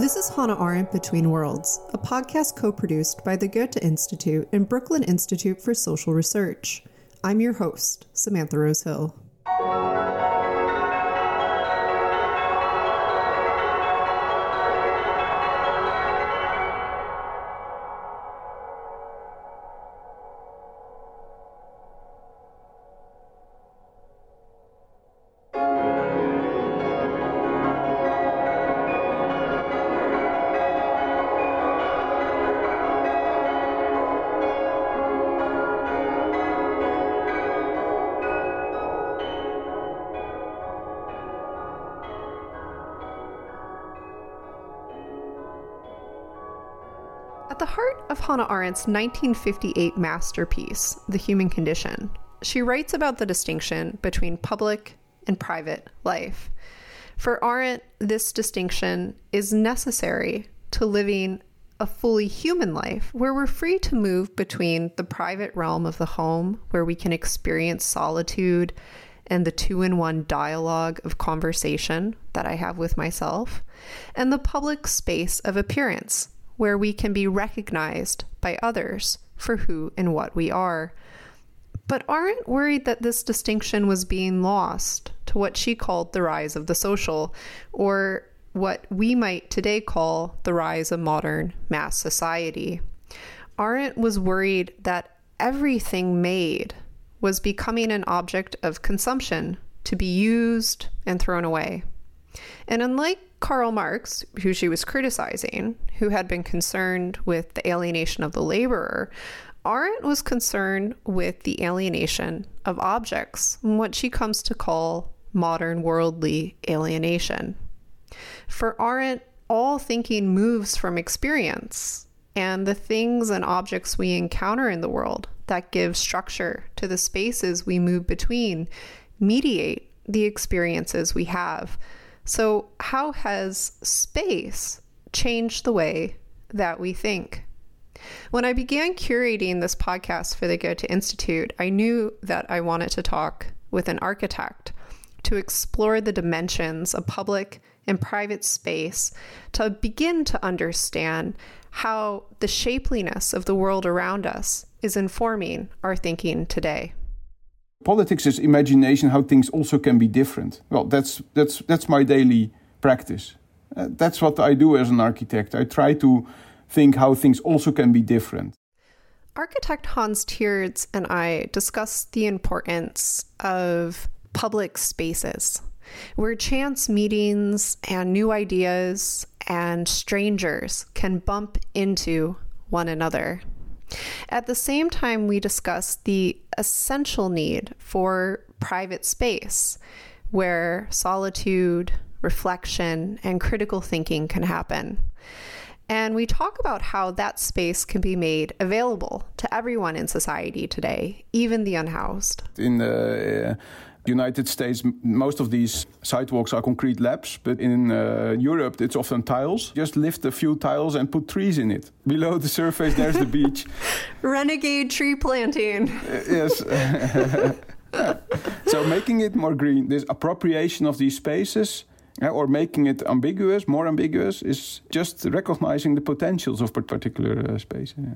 This is Hannah Arendt Between Worlds, a podcast co produced by the Goethe Institute and Brooklyn Institute for Social Research. I'm your host, Samantha Rose Hill. Of Hannah Arendt's 1958 masterpiece, The Human Condition, she writes about the distinction between public and private life. For Arendt, this distinction is necessary to living a fully human life where we're free to move between the private realm of the home, where we can experience solitude and the two in one dialogue of conversation that I have with myself, and the public space of appearance, where we can be recognized by others for who and what we are. But Arendt worried that this distinction was being lost to what she called the rise of the social, or what we might today call the rise of modern mass society. Arendt was worried that everything made was becoming an object of consumption to be used and thrown away. And unlike Karl Marx, who she was criticizing, who had been concerned with the alienation of the laborer, Arendt was concerned with the alienation of objects, what she comes to call modern worldly alienation. For Arendt, all thinking moves from experience and the things and objects we encounter in the world that give structure to the spaces we move between mediate the experiences we have so, how has space changed the way that we think? When I began curating this podcast for the Goethe Institute, I knew that I wanted to talk with an architect to explore the dimensions of public and private space to begin to understand how the shapeliness of the world around us is informing our thinking today. Politics is imagination how things also can be different. Well, that's that's that's my daily practice. Uh, that's what I do as an architect. I try to think how things also can be different. Architect Hans Teerds and I discussed the importance of public spaces, where chance meetings and new ideas and strangers can bump into one another. At the same time, we discussed the essential need for private space where solitude, reflection, and critical thinking can happen. And we talk about how that space can be made available to everyone in society today, even the unhoused. In the uh, United States, most of these sidewalks are concrete laps, but in uh, Europe, it's often tiles. Just lift a few tiles and put trees in it. Below the surface, there's the beach. Renegade tree planting. Uh, yes. so making it more green, this appropriation of these spaces or making it ambiguous, more ambiguous, is just recognizing the potentials of particular uh, space. Yeah.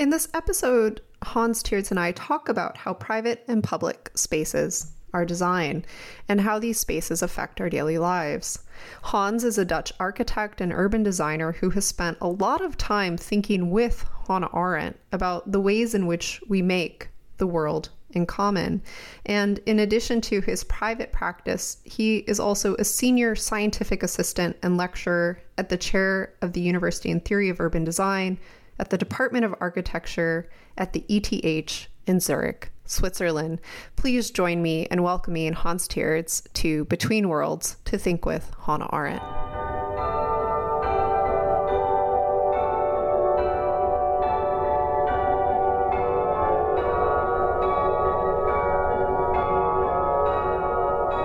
In this episode, Hans Teerds and I talk about how private and public spaces are designed and how these spaces affect our daily lives. Hans is a Dutch architect and urban designer who has spent a lot of time thinking with Hannah Arendt about the ways in which we make the world in common. And in addition to his private practice, he is also a senior scientific assistant and lecturer at the chair of the University in Theory of Urban Design at the Department of Architecture at the ETH in Zurich, Switzerland. Please join me in welcoming Hans Teerds to Between Worlds to think with Hannah Arendt.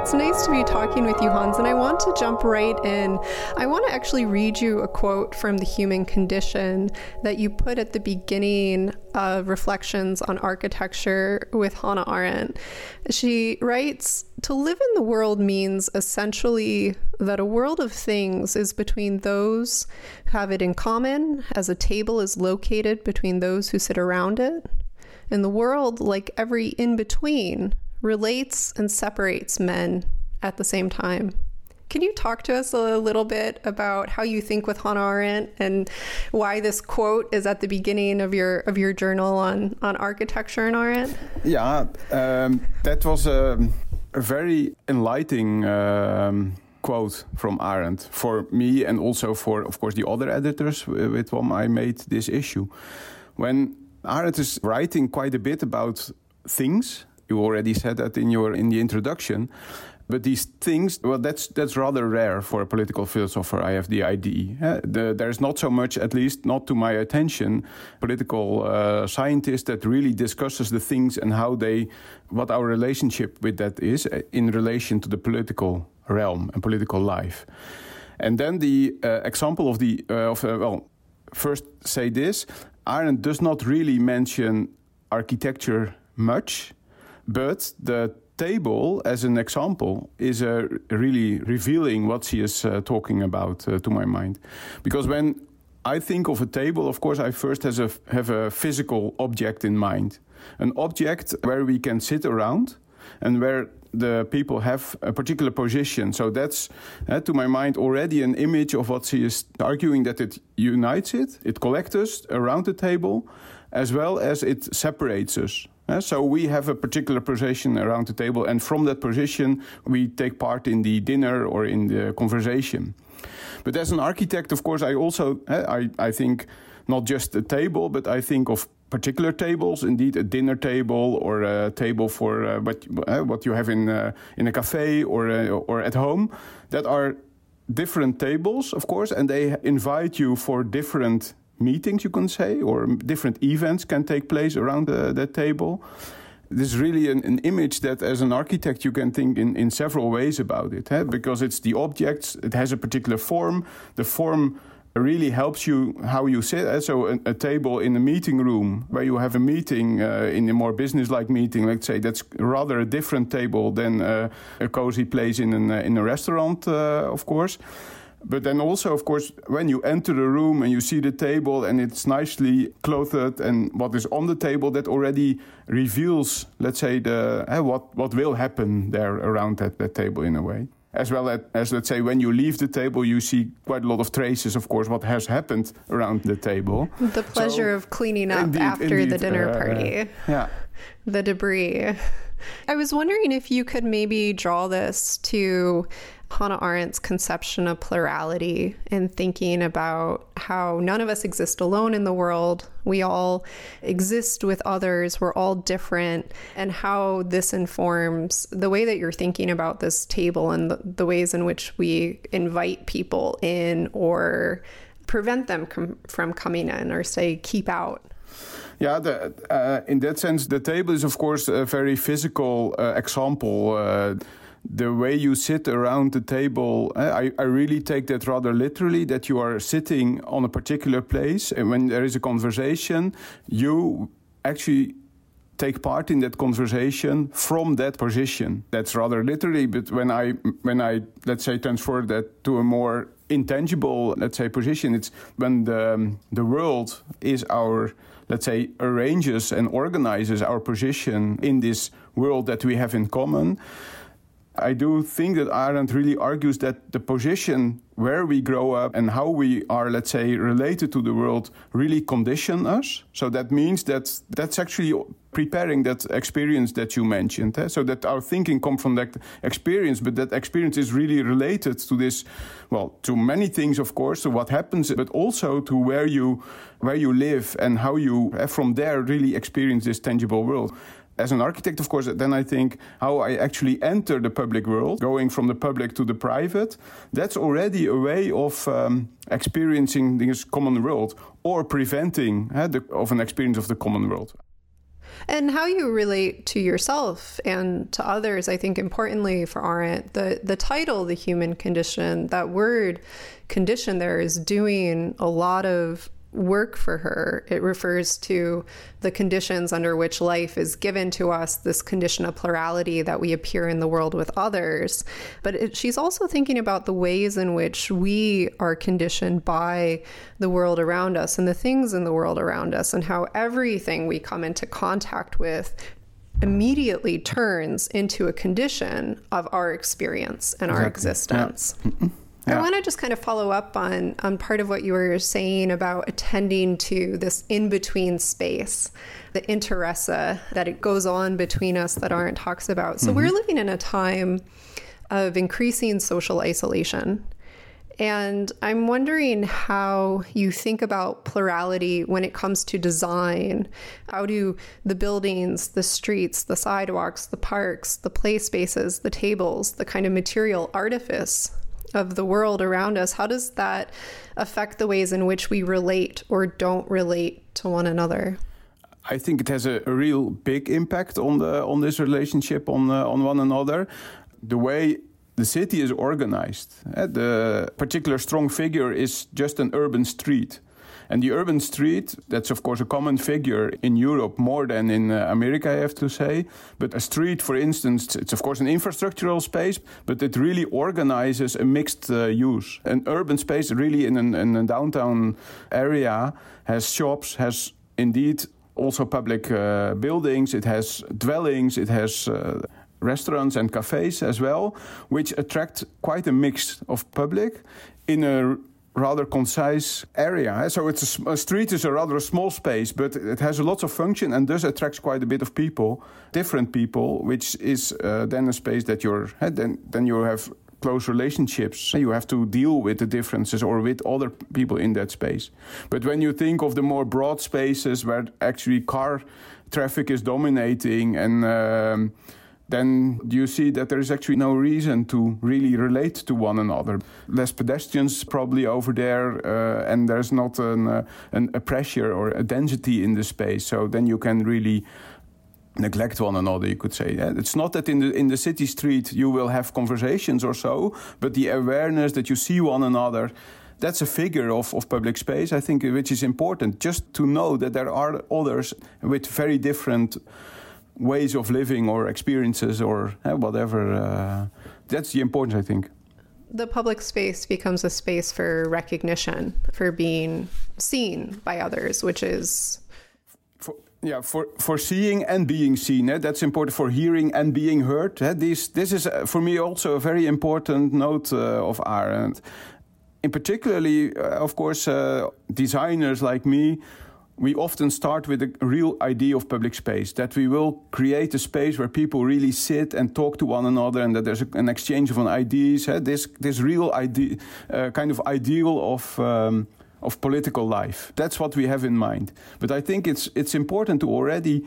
It's nice to be talking with you, Hans, and I want to jump right in. I want to actually read you a quote from The Human Condition that you put at the beginning of Reflections on Architecture with Hannah Arendt. She writes To live in the world means essentially that a world of things is between those who have it in common, as a table is located between those who sit around it. And the world, like every in between, relates and separates men at the same time. Can you talk to us a little bit about how you think with Hannah Arendt and why this quote is at the beginning of your of your journal on on architecture and Arendt? Yeah, um, that was a, a very enlightening um, quote from Arendt for me and also for, of course, the other editors with whom I made this issue. When Arendt is writing quite a bit about things you already said that in your in the introduction. But these things, well, that's that's rather rare for a political philosopher. I have the idea. Uh, the, there's not so much, at least not to my attention, political uh, scientist that really discusses the things and how they, what our relationship with that is uh, in relation to the political realm and political life. And then the uh, example of the uh, of uh, well, first say this: Arendt does not really mention architecture much but the table, as an example, is uh, really revealing what she is uh, talking about uh, to my mind. Because when I think of a table, of course, I first has a, have a physical object in mind. An object where we can sit around and where the people have a particular position. So that's, uh, to my mind, already an image of what she is arguing that it unites it, it collects us around the table, as well as it separates us. Uh, so we have a particular position around the table, and from that position, we take part in the dinner or in the conversation. But as an architect, of course, I also uh, I, I think not just a table, but I think of particular tables, indeed a dinner table or a table for uh, what, uh, what you have in, uh, in a cafe or, uh, or at home, that are different tables, of course, and they invite you for different meetings, you can say, or different events can take place around the, that table. This is really an, an, image that, as an architect, you can think in, in several ways about it, eh? because it's the objects, it has a particular form. The form really helps you how you sit. So, a, a table in a meeting room where you have a meeting uh, in a more business-like meeting, let's say, that's rather a different table than uh, a cozy place in an, uh, in a restaurant, uh, of course. But then also, of course, when you enter the room and you see the table and it's nicely clothed and what is on the table, that already reveals, let's say, the uh, what what will happen there around that, that table in a way. As well as, as, let's say, when you leave the table, you see quite a lot of traces, of course, what has happened around the table. The pleasure so, of cleaning up indeed, after indeed, the dinner uh, party. Uh, yeah. The debris. I was wondering if you could maybe draw this to Hannah Arendt's conception of plurality and thinking about how none of us exist alone in the world. We all exist with others. We're all different. And how this informs the way that you're thinking about this table and the, the ways in which we invite people in or prevent them com- from coming in or say, keep out. Yeah, the, uh, in that sense, the table is, of course, a very physical uh, example. Uh, the way you sit around the table, eh, I, I really take that rather literally that you are sitting on a particular place, and when there is a conversation, you actually take part in that conversation from that position. That's rather literally, but when I when I let's say transfer that to a more intangible let's say position, it's when the the world is our let's say arranges and organizes our position in this world that we have in common I do think that Arendt really argues that the position where we grow up and how we are, let's say, related to the world really condition us. So that means that that's actually preparing that experience that you mentioned. Eh? So that our thinking comes from that experience, but that experience is really related to this, well, to many things, of course, to what happens, but also to where you, where you live and how you, from there, really experience this tangible world as an architect, of course, then I think how I actually enter the public world, going from the public to the private, that's already a way of um, experiencing this common world or preventing uh, the, of an experience of the common world. and how you relate to yourself and to others i think importantly for arendt the the title the human condition that word condition there is doing a lot of work for her. It refers to the conditions under which life is given to us, this condition of plurality that we appear in the world with others. But it, she's also thinking about the ways in which we are conditioned by the world around us and the things in the world around us, and how everything we come into contact with immediately turns into a condition of our experience and exactly. our existence. Yeah. Yeah. I want to just kind of follow up on on part of what you were saying about attending to this in between space, the interessa that it goes on between us that Arendt talks about. So mm-hmm. we're living in a time of increasing social isolation. And I'm wondering how you think about plurality when it comes to design. How do the buildings, the streets, the sidewalks, the parks, the play spaces, the tables, the kind of material artifice of the world around us, how does that affect the ways in which we relate or don't relate to one another? I think it has a, real big impact on the on this relationship on uh, on one another. The way the city is organized, uh, the particular strong figure is just an urban street. And the urban street, that's of course a common figure in Europe more than in uh, America, I have to say. But a street, for instance, it's of course an infrastructural space, but it really organizes a mixed uh, use. An urban space, really in, an, in a downtown area, has shops, has indeed also public uh, buildings, it has dwellings, it has uh, restaurants and cafes as well, which attract quite a mix of public in a rather concise area. So it's a, a, street is a rather small space, but it has a lot of function and thus attracts quite a bit of people, different people, which is uh, then a space that you're then then you have close relationships. You have to deal with the differences or with other people in that space. But when you think of the more broad spaces where actually car traffic is dominating and um, then you see that there is actually no reason to really relate to one another. Less pedestrians probably over there, uh, and there's not an, uh, an, a pressure or a density in the space. So then you can really neglect one another you could say it's not that in the in the city street you will have conversations or so but the awareness that you see one another that's a figure of, of public space i think which is important just to know that there are others with very different ways of living or experiences or uh, whatever. Uh, that's the importance, I think. The public space becomes a space for recognition, for being seen by others, which is. For, yeah, for, for seeing and being seen, eh? that's important for hearing and being heard. Eh? This, this is, uh, for me, also a very important note uh, of Arendt. In particularly, uh, of course, uh, designers like me we often start with a real idea of public space that we will create a space where people really sit and talk to one another and that there's a, an exchange of ideas this this real idea uh, kind of ideal of um, of political life. That's what we have in mind. But i think it's it's important to already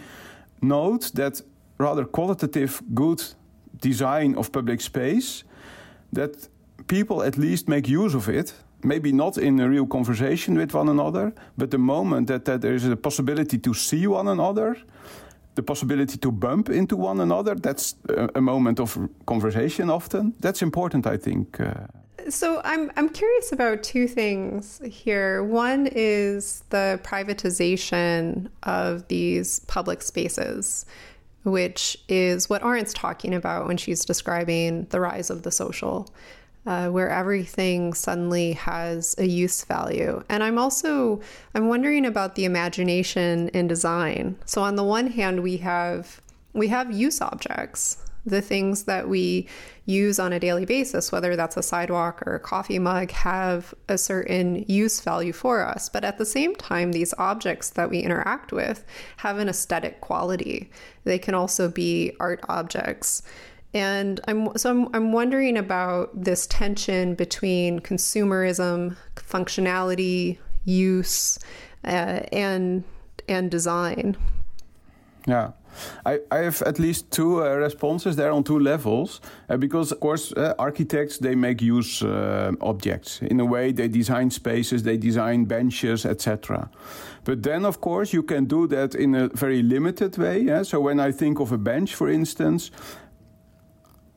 note that rather qualitative good design of public space that people at least make use of it maybe not in a real conversation with one another, but the moment that, that there is a possibility to see one another, the possibility to bump into one another, that's a, a moment of conversation often. That's important, I think. Uh, so I'm I'm curious about two things here. One is the privatization of these public spaces, which is what Arendt's talking about when she's describing the rise of the social uh, where everything suddenly has a use value. And I'm also I'm wondering about the imagination in design. So on the one hand, we have we have use objects, the things that we use on a daily basis, whether that's a sidewalk or a coffee mug, have a certain use value for us. But at the same time, these objects that we interact with have an aesthetic quality. They can also be art objects. And I'm so I'm, I'm wondering about this tension between consumerism, functionality, use, uh, and and design. Yeah. I, I have at least two uh, responses there on two levels uh, because of course uh, architects they make use uh, objects in a way they design spaces they design benches etc but then of course you can do that in a very limited way yeah? so when I think of a bench for instance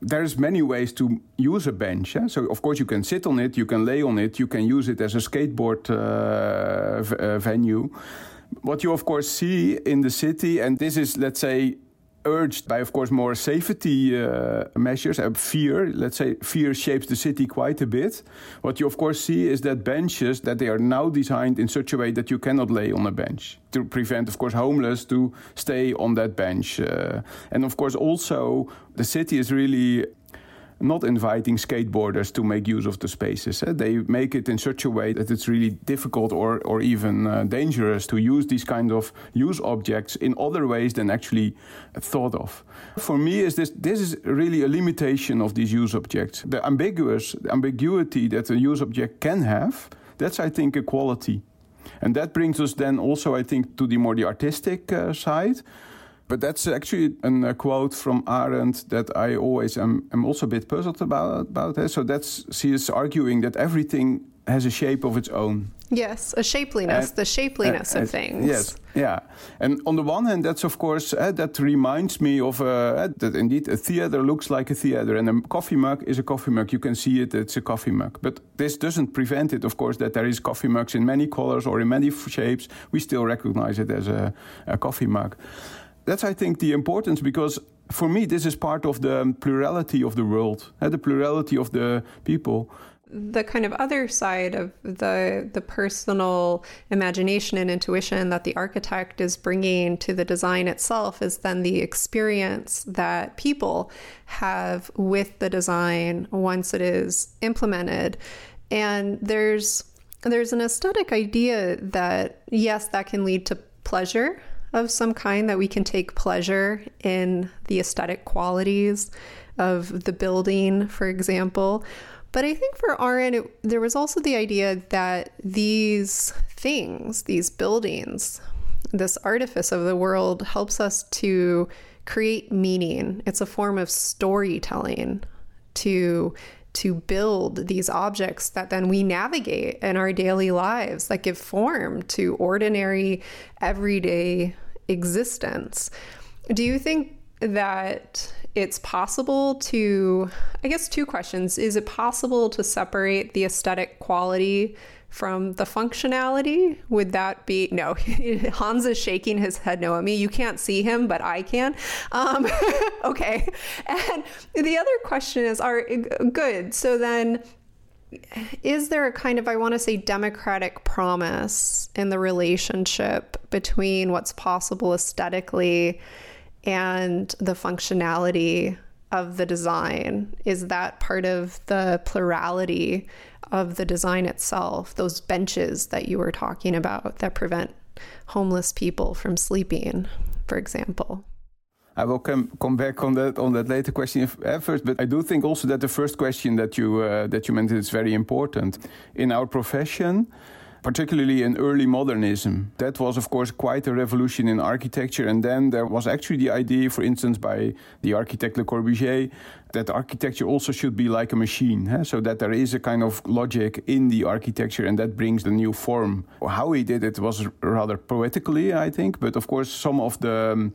there's many ways to use a bench. Yeah? So of course you can sit on it, you can lay on it, you can use it as a skateboard uh, uh, venue. What you of course see in the city, and this is let's say urged by, of course, more safety uh, measures. Uh, fear, let's say, fear shapes the city quite a bit. What you, of course, see is that benches that they are now designed in such a way that you cannot lay on a bench to prevent, of course, homeless to stay on that bench. Uh, and of course, also the city is really not inviting skateboarders to make use of the spaces. Eh? They make it in such a way that it's really difficult or, or even uh, dangerous to use these kind of use objects in other ways than actually thought of. For me, is this this is really a limitation of these use objects. The ambiguous ambiguity that a use object can have, that's I think a quality. And that brings us then also, I think, to the more the artistic uh, side. But that's actually a, a quote from Arendt that I always am, am also a bit puzzled about. about it. So that's she is arguing that everything has a shape of its own. Yes, a shapeliness, the shapeliness of things. Yes, yeah. And on the one hand, that's of course uh, that reminds me of uh, that indeed a theater looks like a theater, and a coffee mug is a coffee mug. You can see it; it's a coffee mug. But this doesn't prevent it, of course, that there is coffee mugs in many colors or in many shapes. We still recognize it as a, a coffee mug that's I think the importance because for me this is part of the plurality of the world, uh, the plurality of the people. The kind of other side of the the personal imagination and intuition that the architect is bringing to the design itself is then the experience that people have with the design once it is implemented. And there's there's an aesthetic idea that yes, that can lead to pleasure of some kind that we can take pleasure in the aesthetic qualities of the building, for example. But I think for Arendt, it, there was also the idea that these things, these buildings, this artifice of the world helps us to create meaning. It's a form of storytelling to to build these objects that then we navigate in our daily lives that give form to ordinary everyday existence. Do you think that it's possible to, I guess, two questions. Is it possible to separate the aesthetic quality from the functionality? Would that be no? Hans is shaking his head no at me. You can't see him, but I can. Um, okay. And the other question is, are good. So then is there a kind of, I want to say, democratic promise in the relationship between what's possible aesthetically and the functionality of the design? Is that part of the plurality of the design itself? Those benches that you were talking about that prevent homeless people from sleeping, for example? I will come come back on that on that later question uh, first, but I do think also that the first question that you uh, that you mentioned is very important in our profession. Particularly in early modernism. That was, of course, quite a revolution in architecture. And then there was actually the idea, for instance, by the architect Le Corbusier, that architecture also should be like a machine. Huh? So that there is a kind of logic in the architecture and that brings the new form. How he did it was rather poetically, I think. But of course, some of the. Um,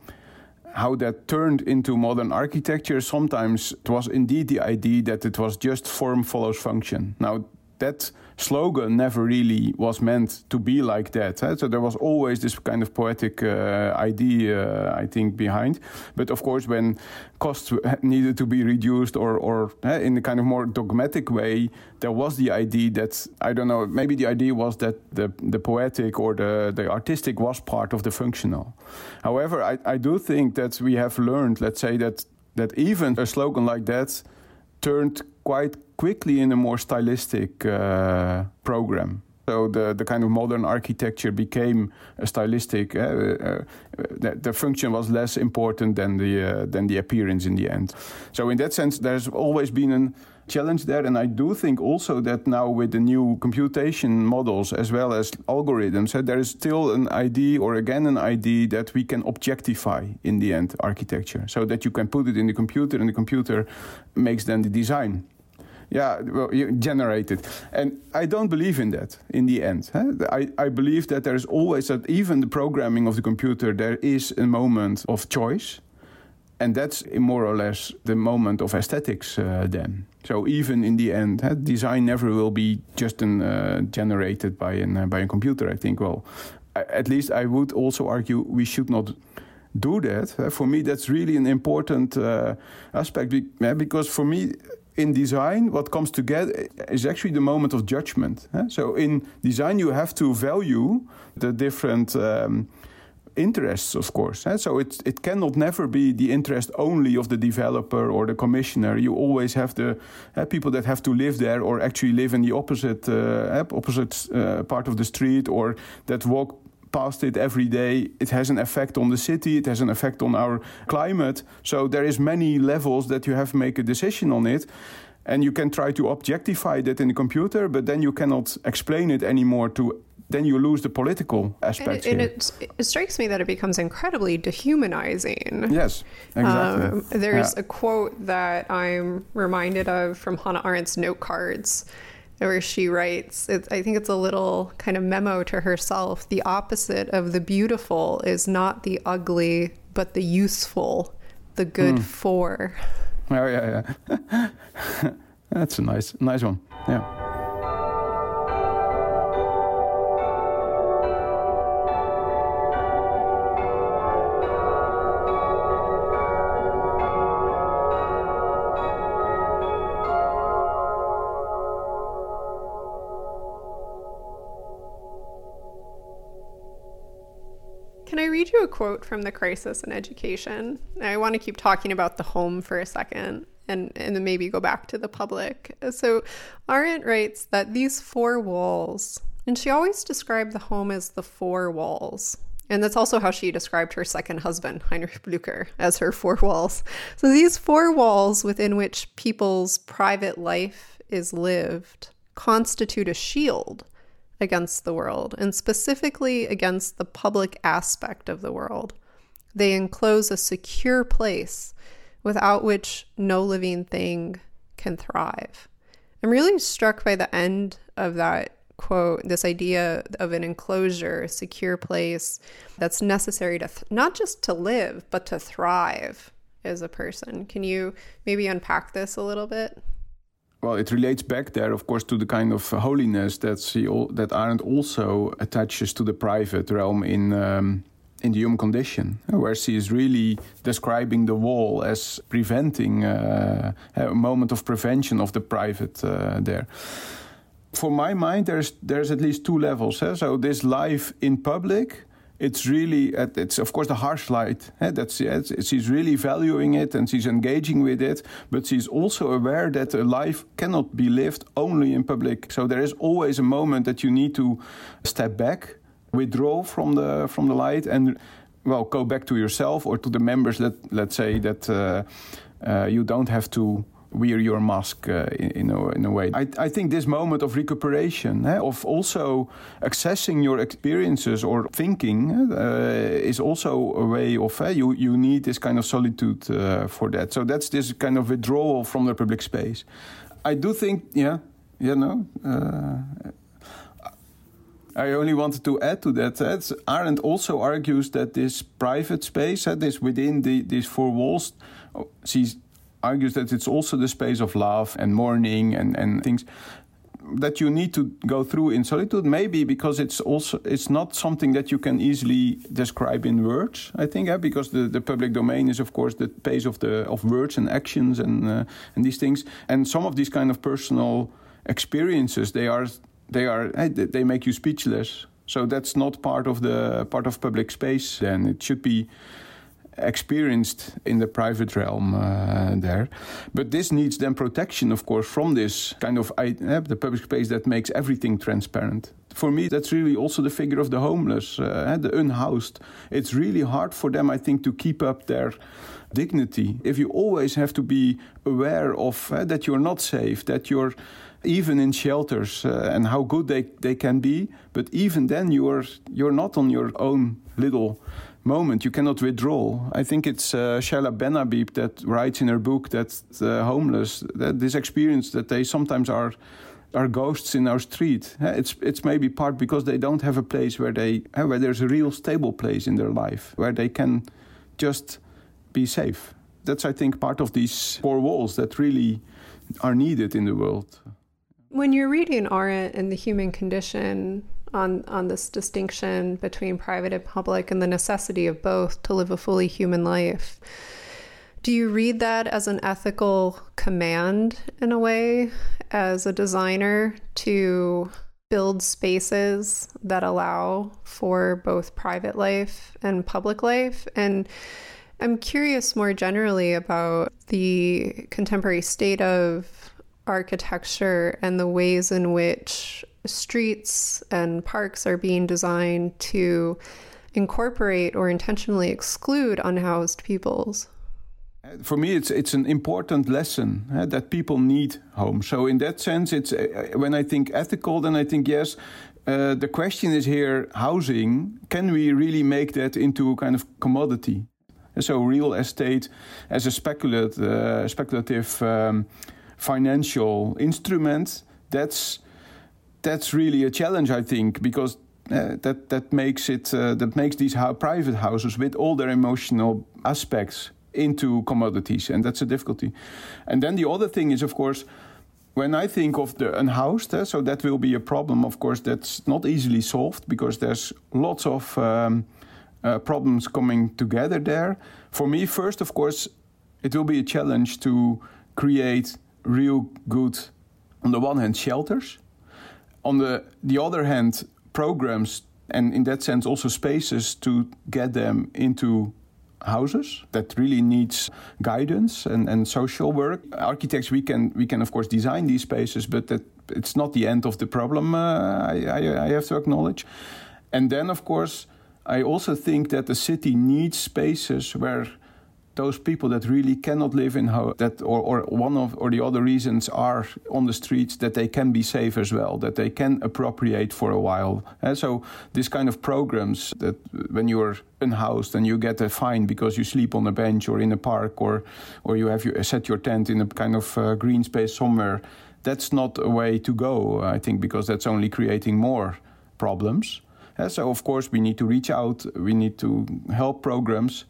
how that turned into modern architecture, sometimes it was indeed the idea that it was just form follows function. Now, that slogan never really was meant to be like that. Eh? So there was always this kind of poetic uh, idea, uh, I think, behind. But of course, when costs needed to be reduced or, or eh, in a kind of more dogmatic way, there was the idea that, I don't know, maybe the idea was that the, the poetic or the, the artistic was part of the functional. However, I, I do think that we have learned, let's say, that, that even a slogan like that turned quite quickly in a more stylistic uh, program. So the, the kind of modern architecture became a stylistic. Uh, uh, the, the, function was less important than the uh, than the appearance in the end. So in that sense, there's always been a challenge there, and I do think also that now with the new computation models as well as algorithms, uh, there is still an idea or again an idea that we can objectify in the end architecture, so that you can put it in the computer and the computer makes then the design yeah, well, you generate it. And I don't believe in that in the end. Huh? I, I believe that there's always that even the programming of the computer, there is a moment of choice. And that's more or less the moment of aesthetics uh, then. So even in the end, huh, design never will be just an, uh, generated by, an, uh, by a computer. I think, well, at least I would also argue we should not do that. For me, that's really an important uh, aspect because for me, in design, what comes together is actually the moment of judgment. So in design, you have to value the different um, interests, of course. So it it cannot never be the interest only of the developer or the commissioner. You always have the uh, people that have to live there or actually live in the opposite uh, opposite uh, part of the street or that walk past it every day. It has an effect on the city. It has an effect on our climate. So there is many levels that you have to make a decision on it. And you can try to objectify that in the computer, but then you cannot explain it anymore to then you lose the political aspect. And, it, and it, it, strikes me that it becomes incredibly dehumanizing. Yes, exactly. Um, there's yeah. a quote that I'm reminded of from Hannah Arendt's note cards where she writes, I think it's a little kind of memo to herself. The opposite of the beautiful is not the ugly, but the useful, the good mm. for. Oh yeah, yeah. That's a nice, nice one. Yeah. A quote from The Crisis in Education. I want to keep talking about the home for a second and, and then maybe go back to the public. So, Arendt writes that these four walls, and she always described the home as the four walls. And that's also how she described her second husband, Heinrich Blücher, as her four walls. So, these four walls within which people's private life is lived constitute a shield against the world, and specifically against the public aspect of the world. They enclose a secure place without which no living thing can thrive. I'm really struck by the end of that quote this idea of an enclosure, a secure place that's necessary to th- not just to live, but to thrive as a person. Can you maybe unpack this a little bit? Well, it relates back there, of course, to the kind of holiness that that Arendt also attaches to the private realm in um, in the human condition, where she is really describing the wall as preventing uh, a moment of prevention of the private uh, there. For my mind, there's there's at least two levels. Eh? So this life in public it's really it's of course the harsh light eh? that's she's really valuing it and she's engaging with it but she's also aware that a life cannot be lived only in public so there is always a moment that you need to step back withdraw from the from the light and well go back to yourself or to the members that let's say that uh, uh, you don't have to wear your mask uh, in, a, in, a, way. I, I, think this moment of recuperation, eh, of also accessing your experiences or thinking, uh, is also a way of eh, you you need this kind of solitude uh, for that. So that's this kind of withdrawal from the public space. I do think, yeah, you know. Uh, I only wanted to add to that. that Arendt also argues that this private space, that is within the, these four walls, oh, she's argues that it's also the space of love and mourning and, and things that you need to go through in solitude maybe because it's also it's not something that you can easily describe in words i think yeah, because the, the public domain is of course the pace of the of words and actions and uh, and these things. And some of these kind of personal experiences they are they are they make you speechless. So that's not part of the part of public space then it should be experienced in the private realm uh, there. But this needs then protection, of course, from this kind of uh, the public space that makes everything transparent. for me, that's really also the figure of the homeless, uh, the unhoused. It's really hard for them, I think, to keep up their dignity. If you always have to be aware of uh, that you're not safe, that you're even in shelters uh, and how good they, they can be, but even then you're you're not on your own little moment. You cannot withdraw. I think it's uh, Seyla Benhabib that writes in her book that the homeless, that this experience that they sometimes are are ghosts in our street. It's it's maybe part because they don't have a place where they where there's a real stable place in their life where they can just be safe. That's I think part of these four walls that really are needed in the world. When you're reading Arendt and the human condition on on this distinction between private and public and the necessity of both to live a fully human life, do you read that as an ethical command in a way as a designer to build spaces that allow for both private life and public life? And I'm curious more generally about the contemporary state of architecture and the ways in which streets and parks are being designed to incorporate or intentionally exclude unhoused peoples. For me, it's it's an important lesson uh, that people need home. So in that sense, it's uh, when I think ethical, then I think yes. Uh, the question is here: housing. Can we really make that into a kind of commodity? so real estate as a speculative, uh, speculative um, financial instrument, that's that's really a challenge, I think, because uh, that that makes it uh, that makes these private houses with all their emotional aspects into commodities, and that's a difficulty. And then the other thing is, of course, when I think of the unhoused, uh, so that will be a problem. Of course, that's not easily solved because there's lots of um, uh, problems coming together there. For me, first, of course, it will be a challenge to create real good, on the one hand, shelters, on the, the other hand, programs, and in that sense, also spaces to get them into houses that really needs guidance and, and social work. Architects, we can we can of course design these spaces, but that it's not the end of the problem. Uh, I, I, I have to acknowledge, and then of course I also think that the city needs spaces where those people that really cannot live in how that or, or one of or the other reasons are on the streets that they can be safe as well that they can appropriate for a while. And so this kind of programs that when you're unhoused and you get a fine because you sleep on a bench or in a park or or you have you set your tent in a kind of uh, green space somewhere that's not a way to go i think because that's only creating more problems. Uh, so of course we need to reach out, we need to help programs,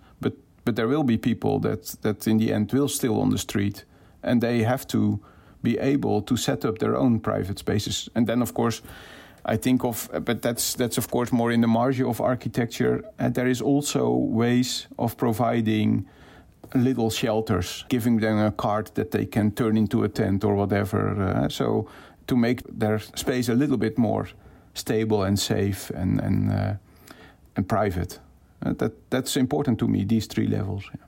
but there will be people that that in the end will still on the street, and they have to be able to set up their own private spaces. And then of course. I think of, but that's that's of course more in the margin of architecture. And there is also ways of providing little shelters, giving them a cart that they can turn into a tent or whatever. Uh, so to make their space a little bit more stable and safe and and uh, and private. Uh, that that's important to me. These three levels. Yeah.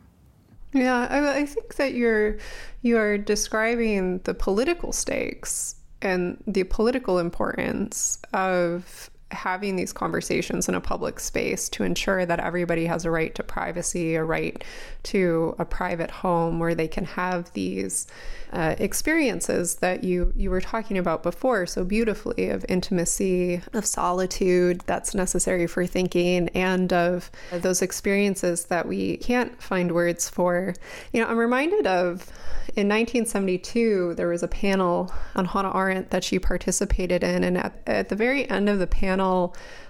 Yeah, I, I think that you're you are describing the political stakes and the political importance of having these conversations in a public space to ensure that everybody has a right to privacy, a right to a private home where they can have these uh, experiences that you you were talking about before so beautifully of intimacy, of solitude that's necessary for thinking, and of those experiences that we can't find words for. You know, I'm reminded of in 1972, there was a panel on Hannah Arendt that she participated in. And at, at the very end of the panel,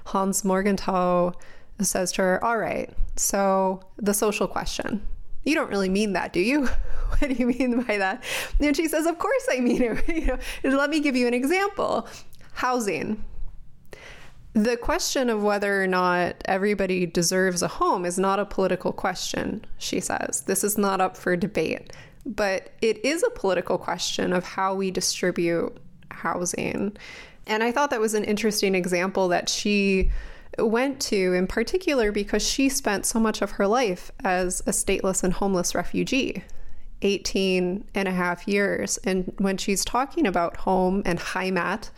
Hans Morgenthau says to her, All right, so the social question. You don't really mean that, do you? what do you mean by that? And she says, Of course I mean it. you know, let me give you an example housing. The question of whether or not everybody deserves a home is not a political question, she says. This is not up for debate. But it is a political question of how we distribute housing. And I thought that was an interesting example that she went to, in particular, because she spent so much of her life as a stateless and homeless refugee 18 and a half years. And when she's talking about home and Heimat,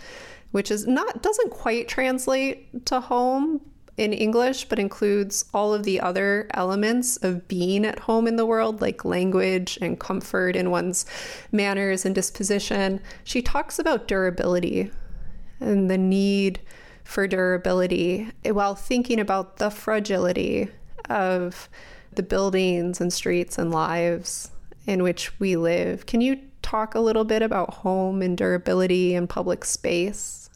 which is not doesn't quite translate to home in English, but includes all of the other elements of being at home in the world, like language and comfort in one's manners and disposition. She talks about durability and the need for durability while thinking about the fragility of the buildings and streets and lives in which we live. Can you talk a little bit about home and durability and public space?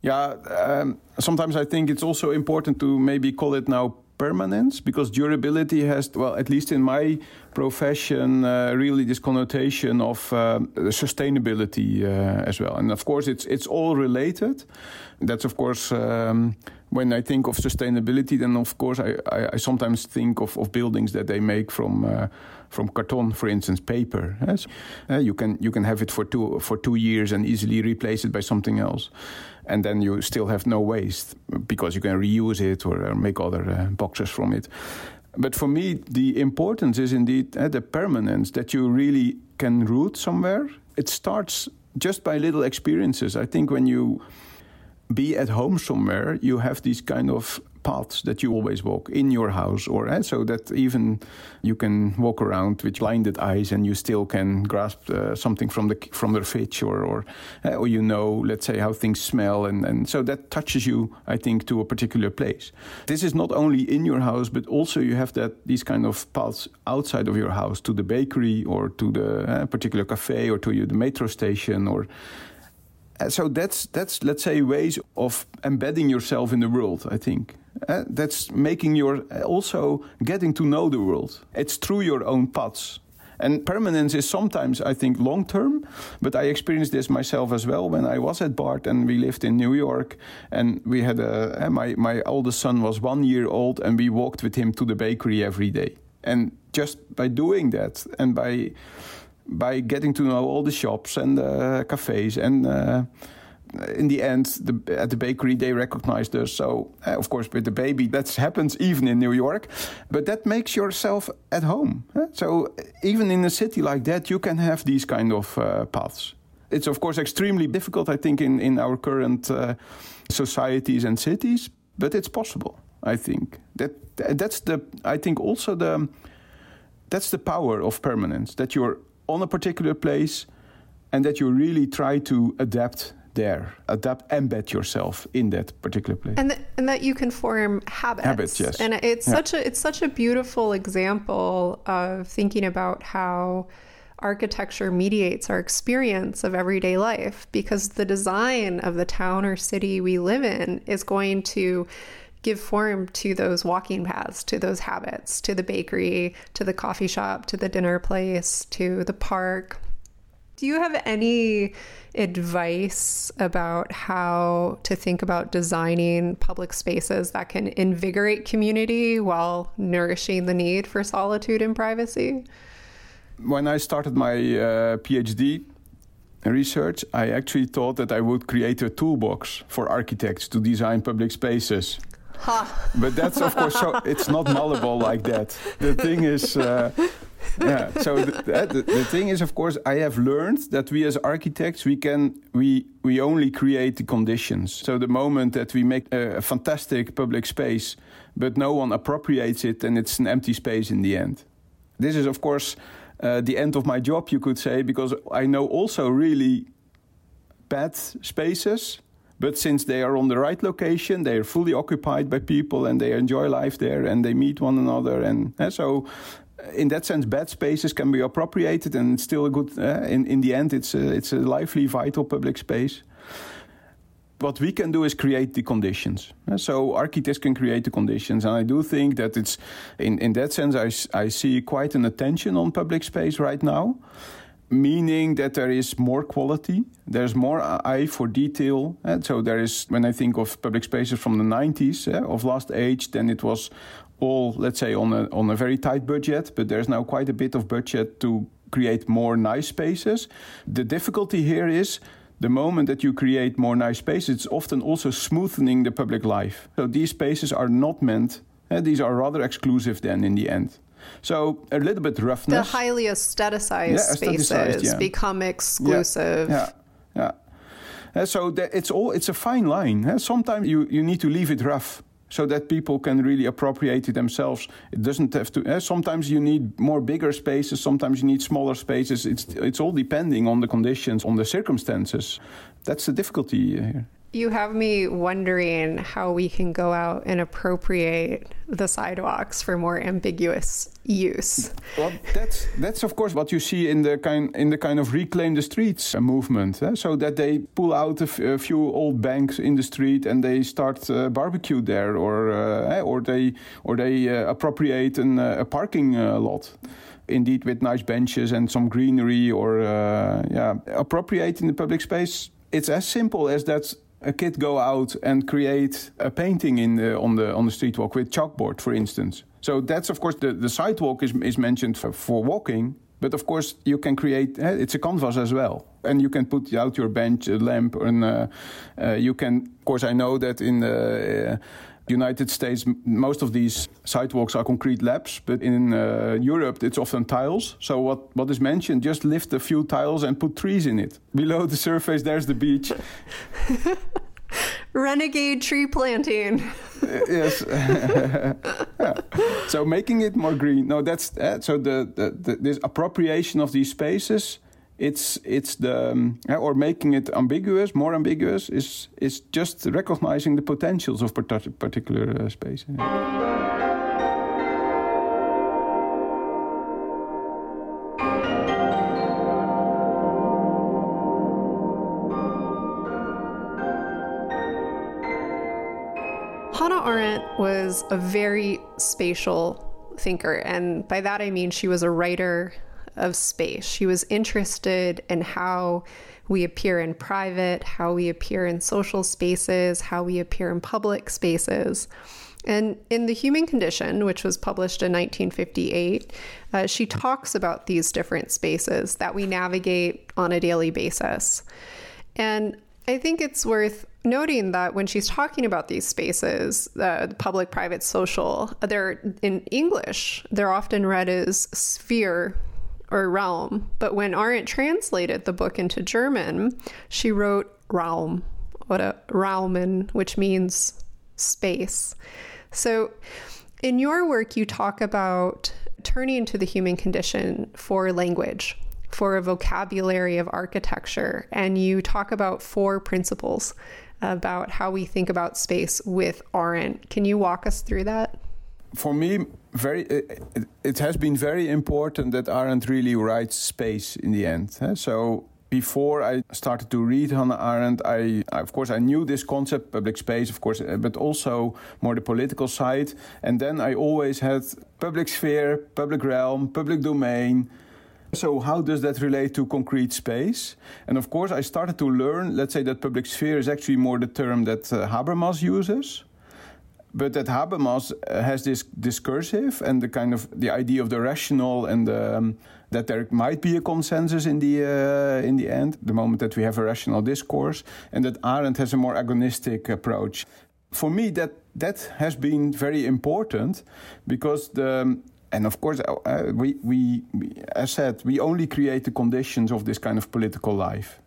Yeah, um, sometimes I think it's also important to maybe call it now permanence because durability has, well, at least in my profession, uh, really this connotation of uh, sustainability uh, as well. And of course, it's it's all related. That's of course. Um, when I think of sustainability, then of course I, I, I sometimes think of, of buildings that they make from uh, from carton, for instance, paper. Yes? Uh, you can you can have it for two for two years and easily replace it by something else, and then you still have no waste because you can reuse it or, make other uh, boxes from it. But for me, the importance is indeed uh, the permanence that you really can root somewhere. It starts just by little experiences. I think when you be at home somewhere, you have these kind of paths that you always walk in your house, or eh, so that even you can walk around with blinded eyes and you still can grasp uh, something from the from the fridge, or or, eh, or you know, let's say how things smell, and and so that touches you, I think, to a particular place. This is not only in your house, but also you have that these kind of paths outside of your house to the bakery or to the uh, particular cafe or to the metro station or so that's that's let's say ways of embedding yourself in the world i think. Uh, that's making your uh, also getting to know the world. It's through your own paths. And permanence is sometimes i think long term but i experienced this myself as well when i was at Bard and we lived in new york and we had a uh, my my oldest son was one year old and we walked with him to the bakery every day. And just by doing that and by by getting to know all the shops and the cafes and uh, in the end the, at the bakery they recognized us so uh, of course with the baby that happens even in new york but that makes yourself at home so even in a city like that you can have these kind of uh, paths. It's of course extremely difficult i think in, in our current uh, societies and cities but it's possible i think. That that's the i think also the that's the power of permanence that you're on a particular place and that you really try to adapt there adapt embed yourself in that particular place. And, th- and that you can form habits. Habits yes. And it's yeah. such a it's such a beautiful example of thinking about how architecture mediates our experience of everyday life because the design of the town or city we live in is going to give form to those walking paths, to those habits, to the bakery, to the coffee shop, to the dinner place, to the park. Do you have any advice about how to think about designing public spaces that can invigorate community while nourishing the need for solitude and privacy? When I started my uh, PhD, research, I actually thought that I would create a toolbox for architects to design public spaces. But that's of course so it's not malleable like that. The thing is. Uh, yeah. So the, thing is, of course, I have learned that we as architects we can we we only create the conditions. So the moment that we make a, a fantastic public space, but no one appropriates it, and it's an empty space in the end. This is, of course, uh, the end of my job, you could say, because I know also really bad spaces but since they are on the right location, they are fully occupied by people and they enjoy life there and they meet one another. And uh, so, in that sense, bad spaces can be appropriated and still a good. Uh, in in the end, it's a, it's a lively, vital public space. What we can do is create the conditions. So architects can create the conditions, and I do think that it's in in that sense I I see quite an attention on public space right now meaning that there is more quality, there's more eye for detail. And so there is, when I think of public spaces from the 90s uh, of last age, then it was all, let's say, on a, on a very tight budget, but there's now quite a bit of budget to create more nice spaces. The difficulty here is the moment that you create more nice spaces, it's often also smoothing the public life. So these spaces are not meant, uh, these are rather exclusive then in the end. So a little bit roughness. The highly aestheticized yeah, spaces yeah. become exclusive. Yeah, yeah. Uh, so that it's all it's a fine line. Uh, sometimes you, you need to leave it rough so that people can really appropriate it themselves. It doesn't have to. Uh, sometimes you need more bigger spaces. Sometimes you need smaller spaces. It's it's all depending on the conditions, on the circumstances. That's the difficulty here. You have me wondering how we can go out and appropriate the sidewalks for more ambiguous use. Well, that's that's of course what you see in the kind in the kind of reclaim the streets movement. Eh? So that they pull out a, f- a few old banks in the street and they start uh, barbecue there, or uh, eh? or they or they uh, appropriate an, uh, a parking uh, lot indeed with nice benches and some greenery or uh, yeah appropriating the public space it's as simple as that a kid go out and create a painting in the, on the on the street walk with chalkboard, for instance. So that's of course the, the sidewalk is, is mentioned for, for walking, but of course you can create eh, it's a canvas as well, and you can put out your bench, a lamp, and uh, uh, you can. Of course, I know that in the uh, United States, most of these sidewalks are concrete laps, but in uh, Europe, it's often tiles. So what, what is mentioned, just lift a few tiles and put trees in it. Below the surface, there's the beach. Renegade tree planting. yes. yeah. So making it more green. No, that's uh, so the, the, the, this appropriation of these spaces it's it's the um, or making it ambiguous, more ambiguous is is just recognizing the potentials of particular uh, space. Hannah was a very spatial thinker, and by that I mean she was a writer of space. She was interested in how we appear in private, how we appear in social spaces, how we appear in public spaces. And in The Human Condition, which was published in 1958, uh, she talks about these different spaces that we navigate on a daily basis. And I think it's worth noting that when she's talking about these spaces, uh, public, private, social, they're in English, they're often read as sphere or realm. But when Arendt translated the book into German, she wrote Raum or Raumen, which means space. So in your work, you talk about turning to the human condition for language, for a vocabulary of architecture, and you talk about four principles about how we think about space with Arendt. Can you walk us through that? for me, very it, it, has been very important that Arendt really writes space in the end. So before I started to read Hannah Arendt, I of course I knew this concept, public space, of course, uh, but also more the political side. And then I always had public sphere, public realm, public domain. So how does that relate to concrete space? And of course, I started to learn. Let's say that public sphere is actually more the term that uh, Habermas uses but that Habermas uh, has this discursive and the kind of the idea of the rational and the, um, that there might be a consensus in the uh, in the end, the moment that we have a rational discourse, and that Arendt has a more agonistic approach. For me, that that has been very important because the and of course, uh, uh we, we, as said, we only create the conditions of this kind of political life.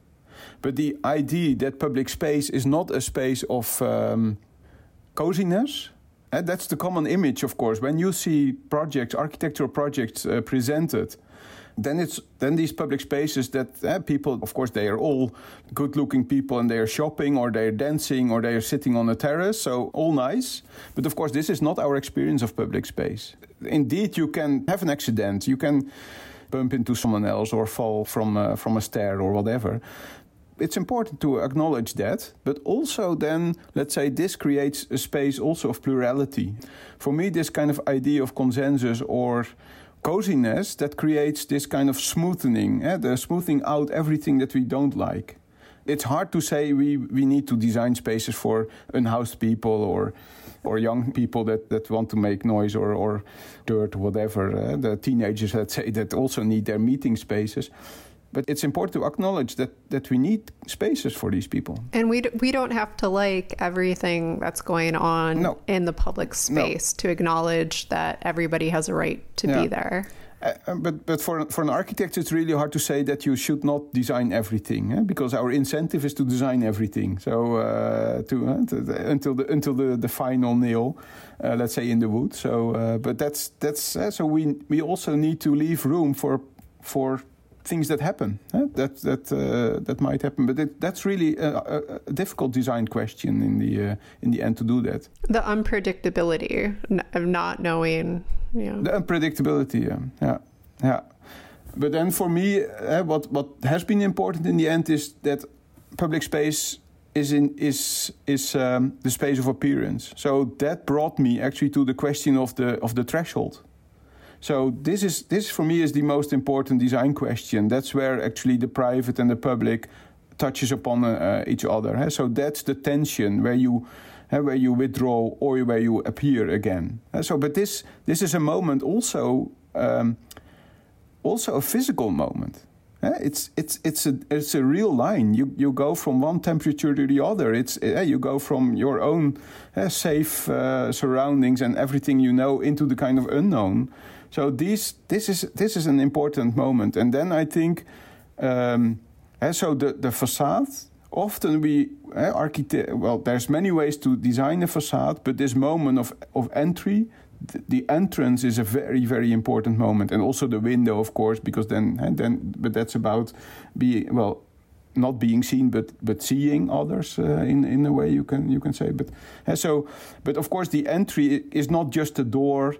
But the idea that public space is not a space of um, coziness. Eh, that's the common image, of course. When you see projects, architectural projects uh, presented, then it's then these public spaces that uh, people, of course, they are all good-looking people and they are shopping or they are dancing or they are sitting on a terrace, so all nice. But of course, this is not our experience of public space. Indeed, you can have an accident, you can bump into someone else or fall from from a stair or whatever it's important to acknowledge that, but also then, let's say, this creates a space also of plurality. For me, this kind of idea of consensus or coziness that creates this kind of smoothing, eh, the smoothing out everything that we don't like. It's hard to say we, we need to design spaces for unhoused people or or young people that, that want to make noise or, or dirt or whatever. Uh, the teenagers, let's say, that also need their meeting spaces. But it's important to acknowledge that, that we need spaces for these people. And we, d- we don't have to like everything that's going on no. in the public space no. to acknowledge that everybody has a right to yeah. be there. uh, but but for for an architect, it's really hard to say that you should not design everything eh? because our incentive is to design everything. So uh, to, uh, to the, until the until the, the final nail, uh, let's say in the wood. So uh, but that's that's uh, so we we also need to leave room for for things that happen that that that might happen. But it, that's really a, a, a, difficult design question in the in the end to do that. The unpredictability of not knowing yeah. The unpredictability, yeah, yeah, yeah. But then for me, uh, what what has been important in the end is that public space is in is is um, the space of appearance. So that brought me actually to the question of the of the threshold. So this is this for me is the most important design question. That's where actually the private and the public touches upon uh, each other. So that's the tension where you where you withdraw or where you appear again. so, but this this is a moment also um, also a physical moment. It's it's it's a it's a real line. You you go from one temperature to the other. It's you go from your own safe uh, surroundings and everything you know into the kind of unknown. So these this is this is an important moment. And then I think um, so the the facade often we uh, architect well there's many ways to design a facade but this moment of of entry the, the entrance is a very very important moment and also the window of course because then and then but that's about being well not being seen but but seeing others uh, in in a way you can you can say but so but of course the entry is not just a door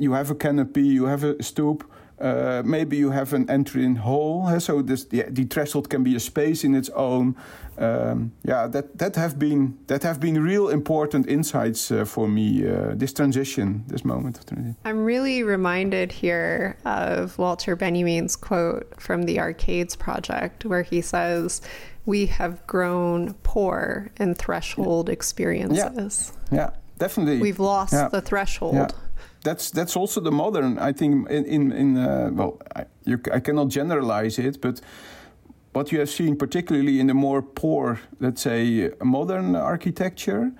you have a canopy you have a stoop uh, maybe you have an entry in hall, so this, the, the, threshold can be a space in its own. Um, yeah, that that have been that have been real important insights uh, for me. Uh, this transition, this moment of transition. I'm really reminded here of Walter Benjamin's quote from the Arcades Project, where he says, "We have grown poor in threshold experiences." Yeah, yeah definitely. We've lost yeah. the threshold. Yeah that's that's also the modern. I think in in, in uh, well, I, you, I cannot generalize it, but what you have seen, particularly in the more poor, let's say, modern architecture,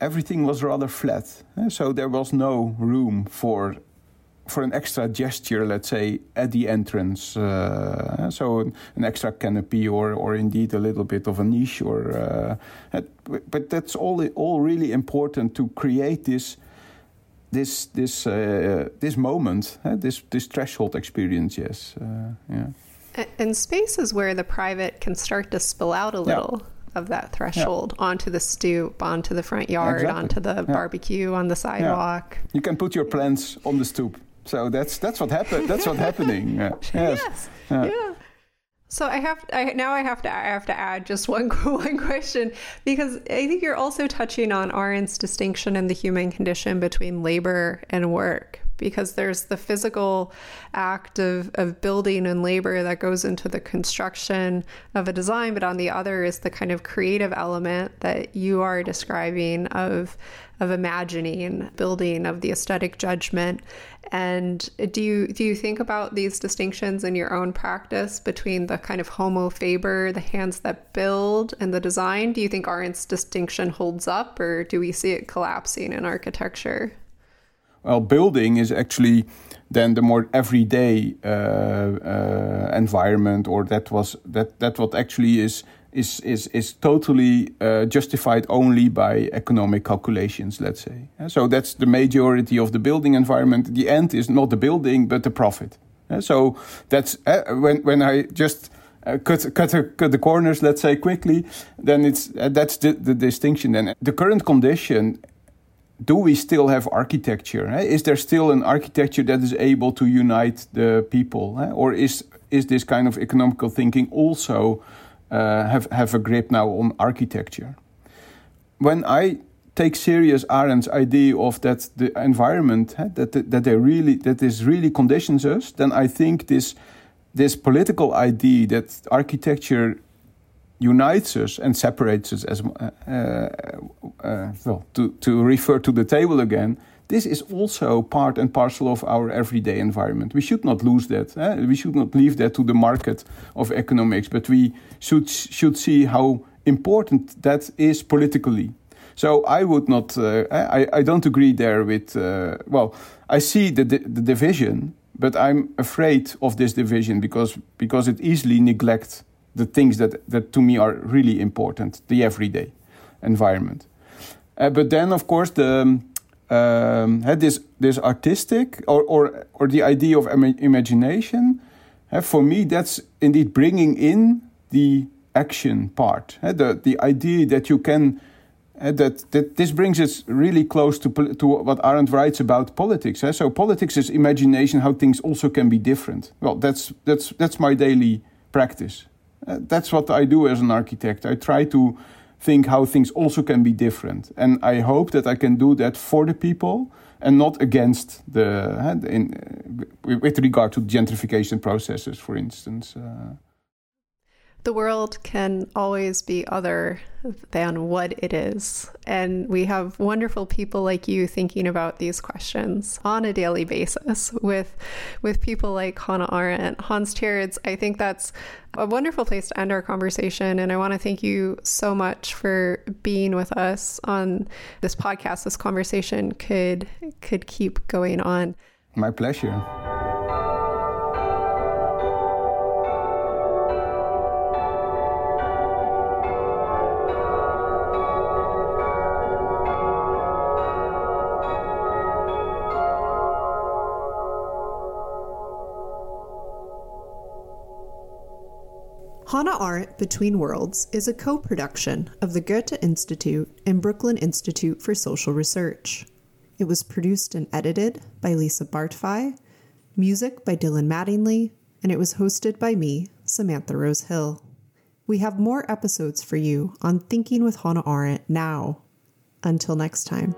everything was rather flat. Eh, so there was no room for for an extra gesture, let's say, at the entrance. Uh, so an, extra canopy, or or indeed a little bit of a niche, or uh, but that's all all really important to create this this this uh, this moment, uh, this this threshold experience. Yes, uh, yeah. And spaces where the private can start to spill out a little. Yeah. Of that threshold yeah. onto the stoop, onto the front yard, exactly. onto the barbecue, on the sidewalk. You can put your plants on the stoop. So that's that's what happened. That's what's happening. Yes. yes. yeah. So I have I, now I have to I have to add just one one question because I think you're also touching on Arendt's distinction in the human condition between labor and work because there's the physical act of, of building and labor that goes into the construction of a design, but on the other is the kind of creative element that you are describing of of imagining, building, of the aesthetic judgment. And do you do you think about these distinctions in your own practice between the kind of homo faber, the hands that build, and the design? Do you think Arendt's distinction holds up, or do we see it collapsing in architecture? Well, building is actually then the more everyday uh, uh, environment, or that was that that what actually is is is is totally uh, justified only by economic calculations. Let's say so. That's the majority of the building environment. The end is not the building, but the profit. so that's uh, when when I just. Uh, cut, cut, cut the corners, let's say quickly, then it's uh, that's the, the distinction. Then the current condition do we still have architecture? Is there still an architecture that is able to unite the people, or is is this kind of economical thinking also have have a grip now on architecture? When I take serious Arendt's idea of that the environment that that they really that this really conditions us, then I think this this political idea that architecture unites us and separates us as uh, uh, uh, well to, to refer to the table again this is also part and parcel of our everyday environment we should not lose that eh? we should not leave that to the market of economics but we should should see how important that is politically so I would not I, I don't agree there with well I see the, the division but I'm afraid of this division because because it easily neglects the things that, that to me are really important, the everyday environment. Uh, but then, of course, the um, had this this artistic or or or the idea of imagination. For me, that's indeed bringing in the action part. The the idea that you can. Uh, that, that this brings us really close to, to what Arendt writes about politics. Uh. So politics is imagination, how things also can be different. Well, that's that's that's my daily practice. Uh, that's what I do as an architect. I try to think how things also can be different. And I hope that I can do that for the people and not against the, in, with regard to gentrification processes, for instance. Uh, the world can always be other than what it is. And we have wonderful people like you thinking about these questions on a daily basis with with people like Hannah Arendt, Hans Teerds. I think that's a wonderful place to end our conversation. And I want to thank you so much for being with us on this podcast. This conversation could could keep going on. My pleasure. Arendt Between Worlds is a co production of the Goethe Institute and Brooklyn Institute for Social Research. It was produced and edited by Lisa Bartfi, music by Dylan Mattingly, and it was hosted by me, Samantha Rose Hill. We have more episodes for you on Thinking with Hannah Arendt now. Until next time.